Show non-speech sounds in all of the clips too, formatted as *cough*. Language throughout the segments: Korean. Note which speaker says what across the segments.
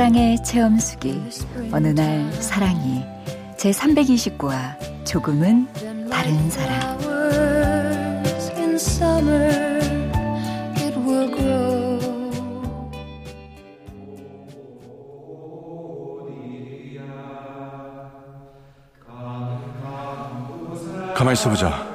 Speaker 1: 사랑의 체험수기 어느 날 사랑이 제 329화 조금은 다른 사랑
Speaker 2: 가만히 있어 보자.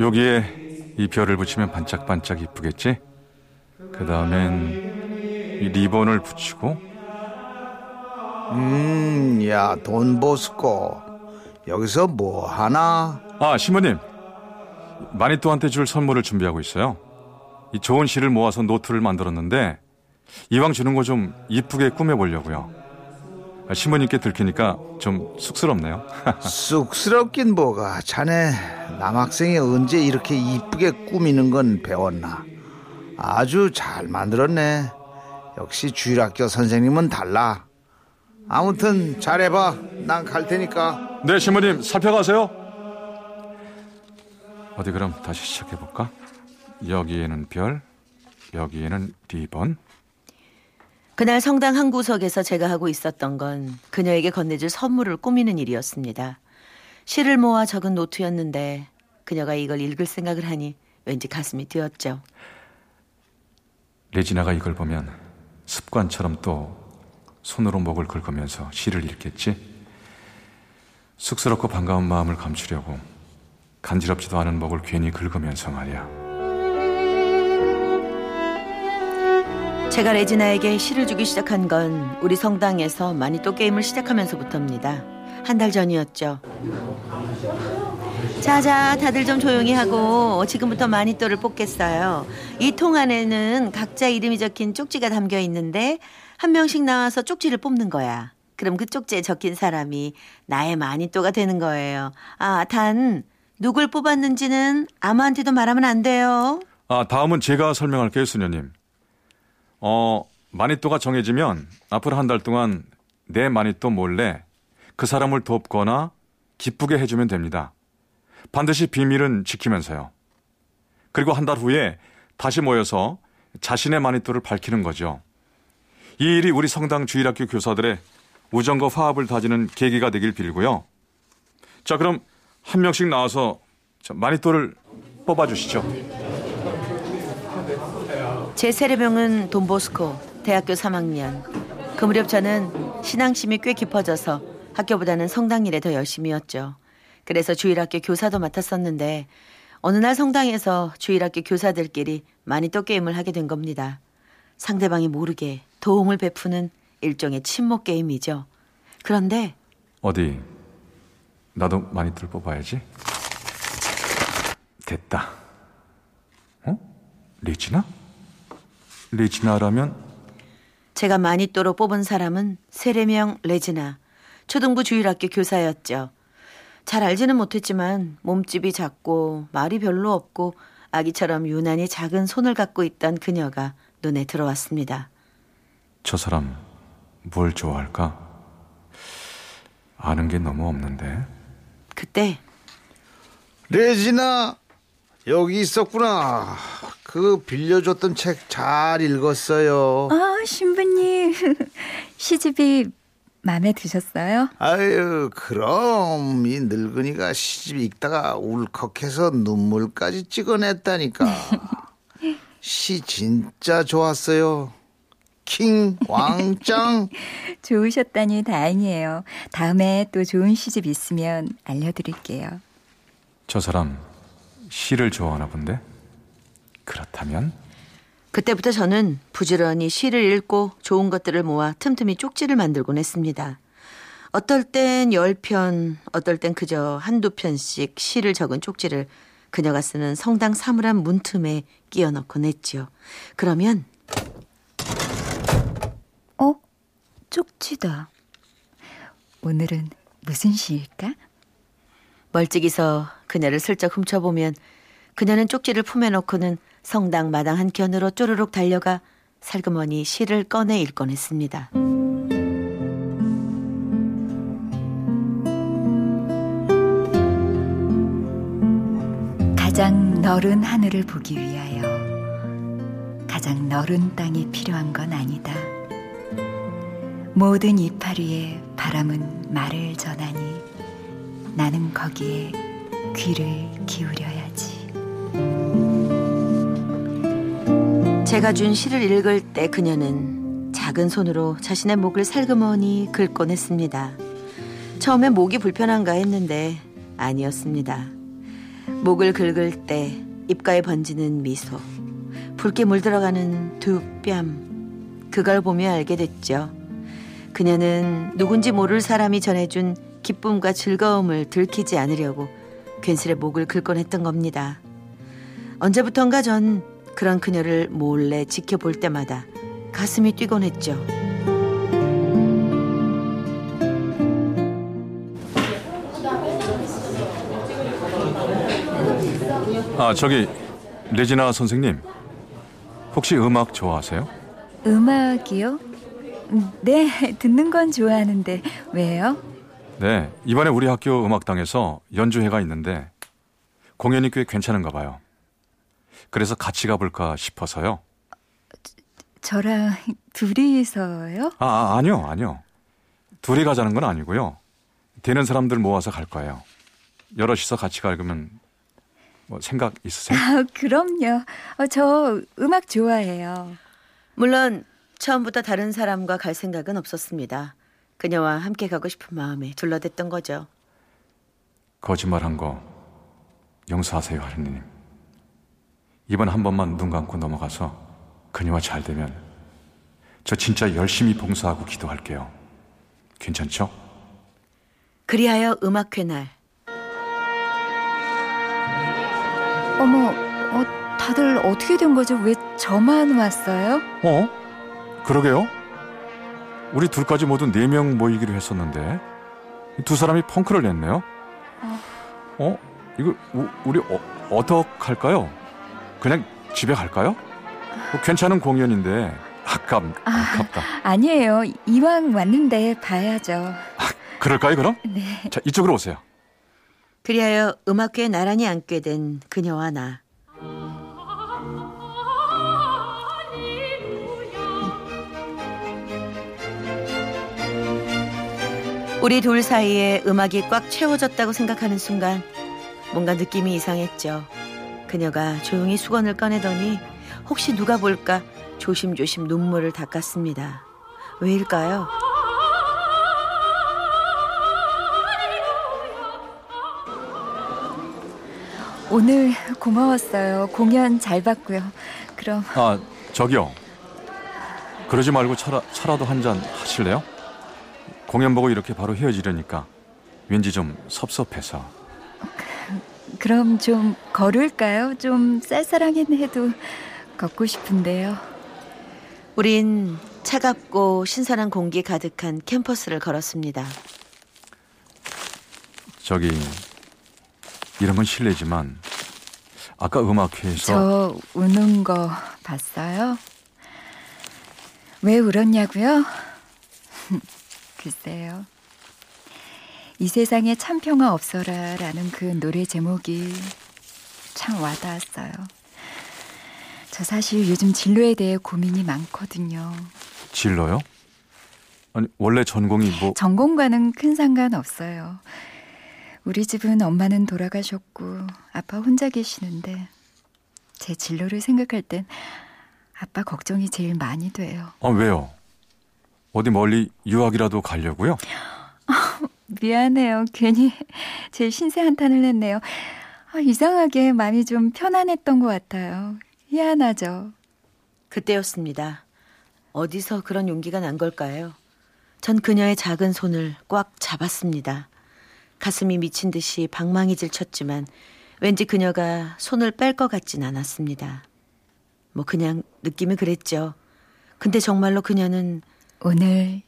Speaker 2: 여기에 이 별을 붙이면 반짝반짝 이쁘겠지? 그 다음엔 이 리본을 붙이고
Speaker 3: 음, 야, 돈 보스코. 여기서 뭐 하나?
Speaker 2: 아 신부님 마니또한테 줄 선물을 준비하고 있어요. 이 좋은 시를 모아서 노트를 만들었는데 이왕 주는 거 좀 이쁘게 꾸며보려고요. 아, 신부님께 들키니까 좀 쑥스럽네요. *laughs*
Speaker 3: 쑥스럽긴 뭐가. 자네 남학생이 언제 이렇게 이쁘게 꾸미는 건 배웠나? 아주 잘 만들었네. 역시 주일학교 선생님은 달라. 아무튼 잘해봐. 난 갈 테니까.
Speaker 2: 네 신부님 살펴가세요. 어디 그럼 다시 시작해볼까? 여기에는 별, 여기에는 리본.
Speaker 4: 그날 성당 한 구석에서 제가 하고 있었던 건 그녀에게 건네줄 선물을 꾸미는 일이었습니다. 시를 모아 적은 노트였는데 그녀가 이걸 읽을 생각을 하니 왠지 가슴이 뛰었죠.
Speaker 2: 레지나가 이걸 보면 습관처럼 또 손으로 목을 긁으면서 시를 읽겠지? 쑥스럽고 반가운 마음을 감추려고 간지럽지도 않은 목을 괜히 긁으면서 말이야.
Speaker 4: 제가 레지나에게 시를 주기 시작한 건 우리 성당에서 마니또 게임을 시작하면서부터입니다. 한 달 전이었죠. 자자, 다들 좀 조용히 하고 지금부터 마니또를 뽑겠어요. 이 통 안에는 각자 이름이 적힌 쪽지가 담겨 있는데 한 명씩 나와서 쪽지를 뽑는 거야. 그럼 그 쪽지에 적힌 사람이 나의 마니또가 되는 거예요. 아, 단 누굴 뽑았는지는 아무한테도 말하면 안 돼요.
Speaker 2: 아, 다음은 제가 설명할게요, 수녀님. 어, 마니또가 정해지면 앞으로 한 달 동안 내 마니또 몰래 그 사람을 돕거나 기쁘게 해주면 됩니다. 반드시 비밀은 지키면서요. 그리고 한 달 후에 다시 모여서 자신의 마니또를 밝히는 거죠. 이 일이 우리 성당 주일학교 교사들의 우정과 화합을 다지는 계기가 되길 빌고요. 자, 그럼 한 명씩 나와서 마니또를 뽑아 주시죠.
Speaker 4: 제 세례명은 돈보스코, 대학교 3학년. 그 무렵 저는 신앙심이 꽤 깊어져서 학교보다는 성당 일에 더 열심히였죠. 그래서 주일학교 교사도 맡았었는데 어느 날 성당에서 주일학교 교사들끼리 마니또 게임을 하게 된 겁니다. 상대방이 모르게 도움을 베푸는 일종의 침묵 게임이죠. 그런데
Speaker 2: 어디 나도 마니또를 뽑아야지. 됐다. 어? 리지나? 리지나라면
Speaker 4: 제가 마니또로 뽑은 사람은 세례명 레지나, 초등부 주일학교 교사였죠. 잘 알지는 못했지만 몸집이 작고 말이 별로 없고 아기처럼 유난히 작은 손을 갖고 있던 그녀가 눈에 들어왔습니다.
Speaker 2: 저 사람 뭘 좋아할까? 아는 게 너무 없는데.
Speaker 4: 그때
Speaker 3: 레지나 여기 있었구나. 그 빌려줬던 책 잘 읽었어요.
Speaker 1: 아 신부님 *laughs* 시집이 마음에 드셨어요?
Speaker 3: 아유 그럼 이 늙은이가 시집 읽다가 울컥해서 눈물까지 찍어냈다니까. *laughs* 시 진짜 좋았어요. 킹 왕짱. *laughs*
Speaker 1: 좋으셨다니 다행이에요. 다음에 또 좋은 시집 있으면 알려드릴게요.
Speaker 2: 저 사람 시를 좋아하나 본데? 그렇다면
Speaker 4: 그때부터 저는 부지런히 시를 읽고 좋은 것들을 모아 틈틈이 쪽지를 만들곤 했습니다. 어떨 땐열 편, 어떨 땐 그저 한두 편씩 시를 적은 쪽지를 그녀가 쓰는 성당 사물함 문틈에 끼워 넣곤 했지요. 그러면
Speaker 1: 어? 쪽지다. 오늘은 무슨 시일까?
Speaker 4: 멀찍이서 그녀를 슬쩍 훔쳐보면 그녀는 쪽지를 품에 넣고는 성당 마당 한켠으로 쪼르륵 달려가 살그머니 시를 꺼내 읽곤 했습니다.
Speaker 1: 가장 너른 하늘을 보기 위하여 가장 너른 땅이 필요한 건 아니다. 모든 이파리에 바람은 말을 전하니 나는 거기에 귀를 기울여야지.
Speaker 4: 제가 준 시를 읽을 때 그녀는 작은 손으로 자신의 목을 살그머니 긁곤 했습니다. 처음에 목이 불편한가 했는데 아니었습니다. 목을 긁을 때 입가에 번지는 미소, 붉게 물들어가는 두 뺨, 그걸 보며 알게 됐죠. 그녀는 누군지 모를 사람이 전해준 기쁨과 즐거움을 들키지 않으려고 괜스레 목을 긁곤 했던 겁니다. 언제부턴가 전 그런 그녀를 몰래 지켜볼 때마다 가슴이 뛰곤 했죠.
Speaker 2: 아, 저기 레지나 선생님. 혹시 음악 좋아하세요?
Speaker 1: 음악이요? 음, 네, 듣는 건 좋아하는데 왜요?
Speaker 2: 네, 이번에 우리 학교 음악당에서 연주회가 있는데 공연이 꽤 괜찮은가 봐요. 그래서 같이 가볼까 싶어서요.
Speaker 1: 저 랑 둘이서요?
Speaker 2: 아, 아, 아니요, 아니요. 둘이 가자는 건 아니고요. 되는 사람들 모아서 갈 거예요. 여럿이서 같이 가려면 뭐 생각 있으세요?
Speaker 1: 아, 그럼요. 어, 저 음악 좋아해요.
Speaker 4: 물론 처음부터 다른 사람과 갈 생각은 없었습니다. 그녀와 함께 가고 싶은 마음에 둘러댔던 거죠.
Speaker 2: 거짓말한 거 용서하세요, 하느님. 이번 한 번만 눈 감고 넘어가서 그녀와 잘 되면 저 진짜 열심히 봉사하고 기도할게요. 괜찮죠?
Speaker 4: 그리하여 음악회 날
Speaker 1: 어머, 어, 다들 어떻게 된 거죠? 왜 저만 왔어요?
Speaker 2: 어? 그러게요. 우리 둘까지 모두 네 명 모이기로 했었는데 두 사람이 펑크를 냈네요. 어? 이거 우, 우리 어, 어떡할까요? 그냥 집에 갈까요? 뭐 괜찮은 공연인데 아깝, 아깝다.
Speaker 1: 아니에요. 이왕 왔는데 봐야죠.
Speaker 2: 그럴까요, 그럼?
Speaker 1: 네.
Speaker 2: 자, 이쪽으로 오세요.
Speaker 4: 그리하여 음악회에 나란히 앉게 된 그녀와 나 우리 둘 사이에 음악이 꽉 채워졌다고 생각하는 순간 뭔가 느낌이 이상했죠. 그녀가 조용히 수건을 꺼내더니 혹시 누가 볼까 조심조심 눈물을 닦았습니다. 왜일까요?
Speaker 1: 오늘 고마웠어요. 공연 잘 봤고요. 그럼
Speaker 2: 아, 저기요. 그러지 말고 차라, 차라도 한 잔 하실래요? 공연 보고 이렇게 바로 헤어지려니까 왠지 좀 섭섭해서.
Speaker 1: 그럼 좀 걸을까요? 좀 쌀쌀하긴 해도 걷고 싶은데요.
Speaker 4: 우린 차갑고 신선한 공기 가득한 캠퍼스를 걸었습니다.
Speaker 2: 저기 이런 건 실례지만 아까 음악회에서
Speaker 1: 저 우는 거 봤어요? 왜 울었냐고요? *laughs* 글쎄요. 이 세상에 참 평화 없어라 라는 그 노래 제목이 참 와닿았어요. 저 사실 요즘 진로에 대해 고민이 많거든요.
Speaker 2: 진로요? 아니 원래 전공이 뭐
Speaker 1: 전공과는 큰 상관 없어요. 우리 집은 엄마는 돌아가셨고 아빠 혼자 계시는데 제 진로를 생각할 땐 아빠 걱정이 제일 많이 돼요.
Speaker 2: 아, 왜요? 어디 멀리 유학이라도 가려고요? *laughs*
Speaker 1: 미안해요. 괜히 제 신세 한탄을 했네요. 아, 이상하게 마음이 좀 편안했던 것 같아요. 희한하죠.
Speaker 4: 그때였습니다. 어디서 그런 용기가 난 걸까요? 전 그녀의 작은 손을 꽉 잡았습니다. 가슴이 미친 듯이 방망이 질 쳤지만 왠지 그녀가 손을 뺄 것 같진 않았습니다. 뭐 그냥 느낌이 그랬죠. 근데 정말로 그녀는
Speaker 1: 오늘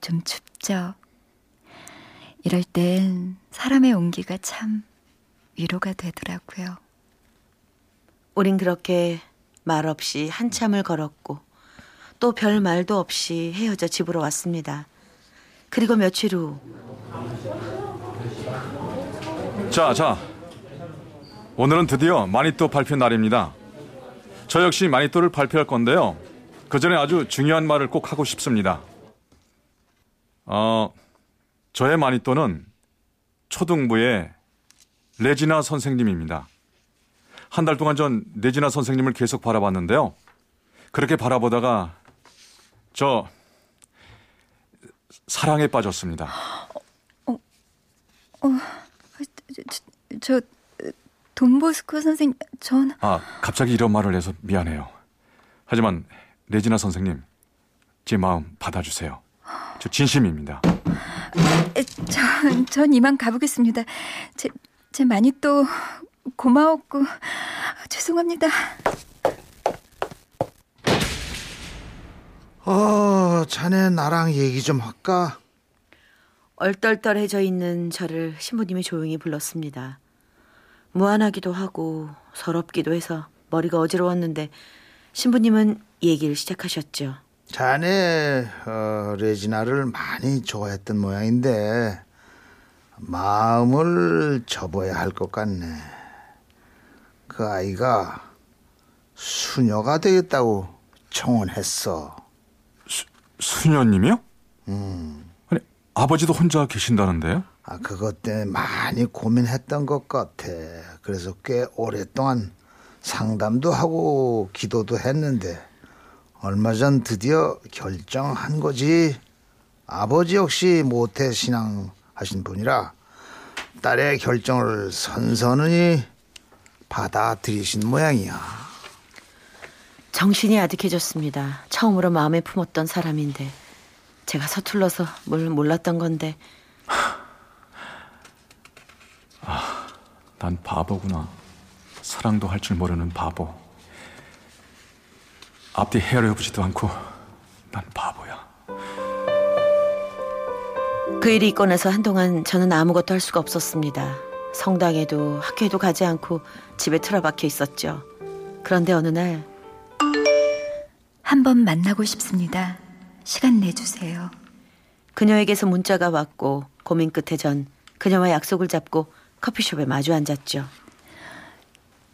Speaker 1: 좀 춥죠? 이럴 땐 사람의 온기가 참 위로가 되더라고요.
Speaker 4: 우린 그렇게 말없이 한참을 걸었고 또 별 말도 없이 헤어져 집으로 왔습니다. 그리고 며칠 후
Speaker 2: 자, 자. 오늘은 드디어 마니또 발표 날입니다. 저 역시 마니또를 발표할 건데요. 그 전에 아주 중요한 말을 꼭 하고 싶습니다. 어, 저의 마니또는 초등부의 레지나 선생님입니다. 한 달 동안 전 레지나 선생님을 계속 바라봤는데요. 그렇게 바라보다가 저 사랑에 빠졌습니다.
Speaker 1: 저 돈보스코 선생님, 전
Speaker 2: 아, 갑자기 이런 말을 해서 미안해요. 하지만 레지나 선생님, 제 마음 받아주세요. 저 진심입니다.
Speaker 1: 에, 전, 전 이만 가보겠습니다. 제, 제 많이 또 고마웠고 죄송합니다.
Speaker 3: 어, 자네 나랑 얘기 좀 할까?
Speaker 4: 얼떨떨해져 있는 저를 신부님이 조용히 불렀습니다. 무안하기도 하고 서럽기도 해서 머리가 어지러웠는데 신부님은 얘기를 시작하셨죠.
Speaker 3: 자네 어, 레지나를 많이 좋아했던 모양인데 마음을 접어야 할 것 같네. 그 아이가 수녀가 되겠다고 청혼했어.
Speaker 2: 수녀님이요? 아니, 아버지도 혼자 계신다는데요?
Speaker 3: 아, 그것 때문에 많이 고민했던 것 같아. 그래서 꽤 오랫동안 상담도 하고 기도도 했는데 얼마 전 드디어 결정한 거지. 아버지 역시 모태 신앙 하신 분이라 딸의 결정을 선선히 받아들이신 모양이야.
Speaker 4: 정신이 아득해졌습니다. 처음으로 마음에 품었던 사람인데 제가 서툴러서 뭘 몰랐던 건데
Speaker 2: 난 바보구나. 사랑도 할 줄 모르는 바보. 앞뒤 헤아려보지도 않고 난 바보야.
Speaker 4: 그 일이 있고 나서 한동안 저는 아무것도 할 수가 없었습니다. 성당에도 학교에도 가지 않고 집에 틀어박혀 있었죠. 그런데 어느 날
Speaker 1: 한 번 만나고 싶습니다. 시간 내주세요.
Speaker 4: 그녀에게서 문자가 왔고 고민 끝에 전 그녀와 약속을 잡고 커피숍에 마주 앉았죠.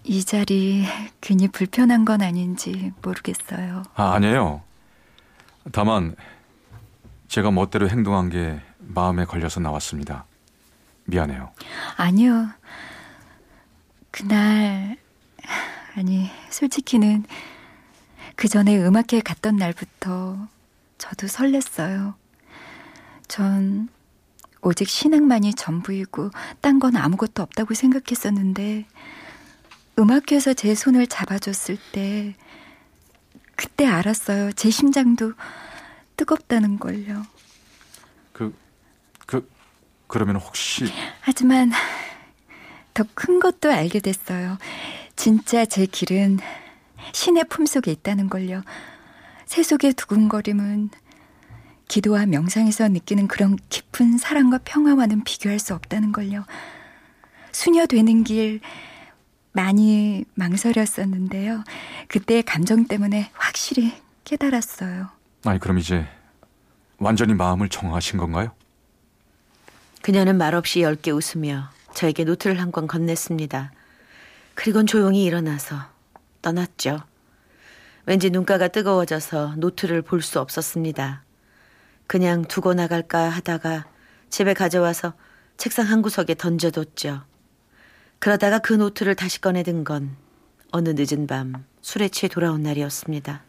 Speaker 1: 이 자리 괜히 불편한 건 아닌지 모르겠어요.
Speaker 2: 아, 아니에요. 다만 제가 멋대로 행동한 게 마음에 걸려서 나왔습니다. 미안해요.
Speaker 1: 아니요. 그날 아니 솔직히는 그 전에 음악회 갔던 날부터 저도 설렜어요. 전 오직 신앙만이 전부이고 딴 건 아무것도 없다고 생각했었는데 음악회에서 제 손을 잡아줬을 때 그때 알았어요. 제 심장도 뜨겁다는 걸요.
Speaker 2: 그, 그, 그러면 혹시
Speaker 1: 하지만 더 큰 것도 알게 됐어요. 진짜 제 길은 신의 품속에 있다는 걸요. 새 속의 두근거림은 기도와 명상에서 느끼는 그런 깊은 사랑과 평화와는 비교할 수 없다는 걸요. 수녀 되는 길 많이 망설였었는데요. 그때의 감정 때문에 확실히 깨달았어요.
Speaker 2: 아니 그럼 이제 완전히 마음을 정하신 건가요?
Speaker 4: 그녀는 말없이 엷게 웃으며 저에게 노트를 한 권 건넸습니다. 그리곤 조용히 일어나서 떠났죠. 왠지 눈가가 뜨거워져서 노트를 볼 수 없었습니다. 그냥 두고 나갈까 하다가 집에 가져와서 책상 한 구석에 던져뒀죠. 그러다가 그 노트를 다시 꺼내든 건 어느 늦은 밤 술에 취해 돌아온 날이었습니다.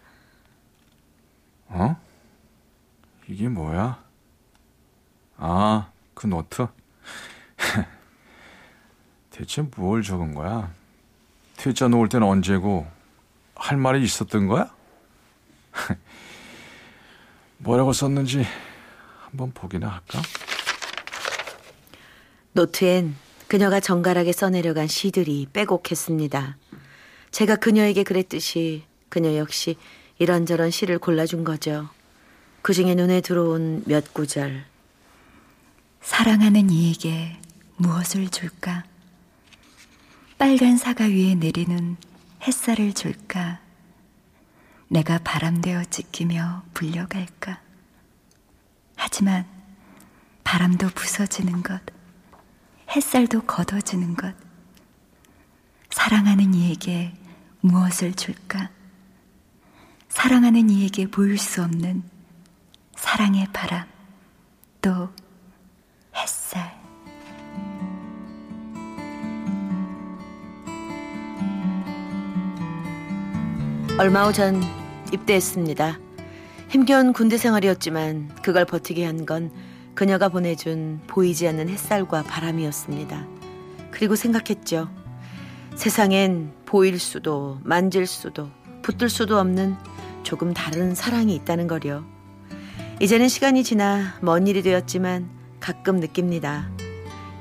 Speaker 2: 어? 이게 뭐야? 아, 그 노트? *laughs* 대체 뭘 적은 거야? 퇴짜 놓을 때는 언제고 할 말이 있었던 거야? *laughs* 뭐라고 썼는지 한번 보기나 할까?
Speaker 4: 노트엔 그녀가 정갈하게 써내려간 시들이 빼곡했습니다. 제가 그녀에게 그랬듯이 그녀 역시 이런저런 시를 골라준 거죠. 그 중에 눈에 들어온 몇 구절.
Speaker 1: 사랑하는 이에게 무엇을 줄까? 빨간 사과 위에 내리는 햇살을 줄까? 내가 바람되어 찍히며 불려갈까? 하지만 바람도 부서지는 것, 햇살도 걷어지는 것, 사랑하는 이에게 무엇을 줄까? 사랑하는 이에게 보일 수 없는 사랑의 바람, 또 햇살.
Speaker 4: 얼마 후 전 입대했습니다. 힘겨운 군대 생활이었지만 그걸 버티게 한건 그녀가 보내준 보이지 않는 햇살과 바람이었습니다. 그리고 생각했죠. 세상엔 보일 수도 만질 수도 붙들 수도 없는 조금 다른 사랑이 있다는 거려. 이제는 시간이 지나 먼 일이 되었지만 가끔 느낍니다.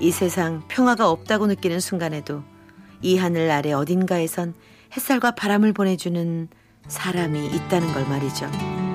Speaker 4: 이 세상 평화가 없다고 느끼는 순간에도 이 하늘 아래 어딘가에선 햇살과 바람을 보내주는 사람이 있다는 걸 말이죠.